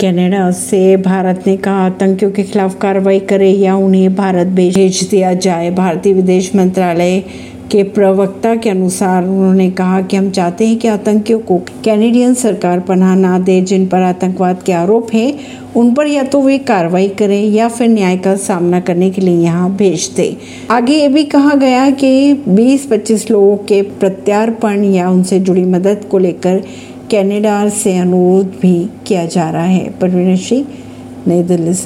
Canada से भारत ने कहा, आतंकियों के खिलाफ कार्रवाई करे या उन्हें भारत भेज दिया जाए। भारतीय विदेश मंत्रालय के प्रवक्ता के अनुसार उन्होंने कहा कि हम चाहते हैं कि आतंकियों को कैनेडियन सरकार पनाह ना दे, जिन पर आतंकवाद के आरोप हैं, उन पर या तो वे कार्रवाई करें या फिर न्याय का सामना करने के लिए यहाँ भेज दें। आगे ये भी कहा गया कि 20-25 लोगों के प्रत्यार्पण या उनसे जुड़ी मदद को लेकर कनाडा से अनुरोध भी किया जा रहा है परवीन सिंह नई दिल्ली से।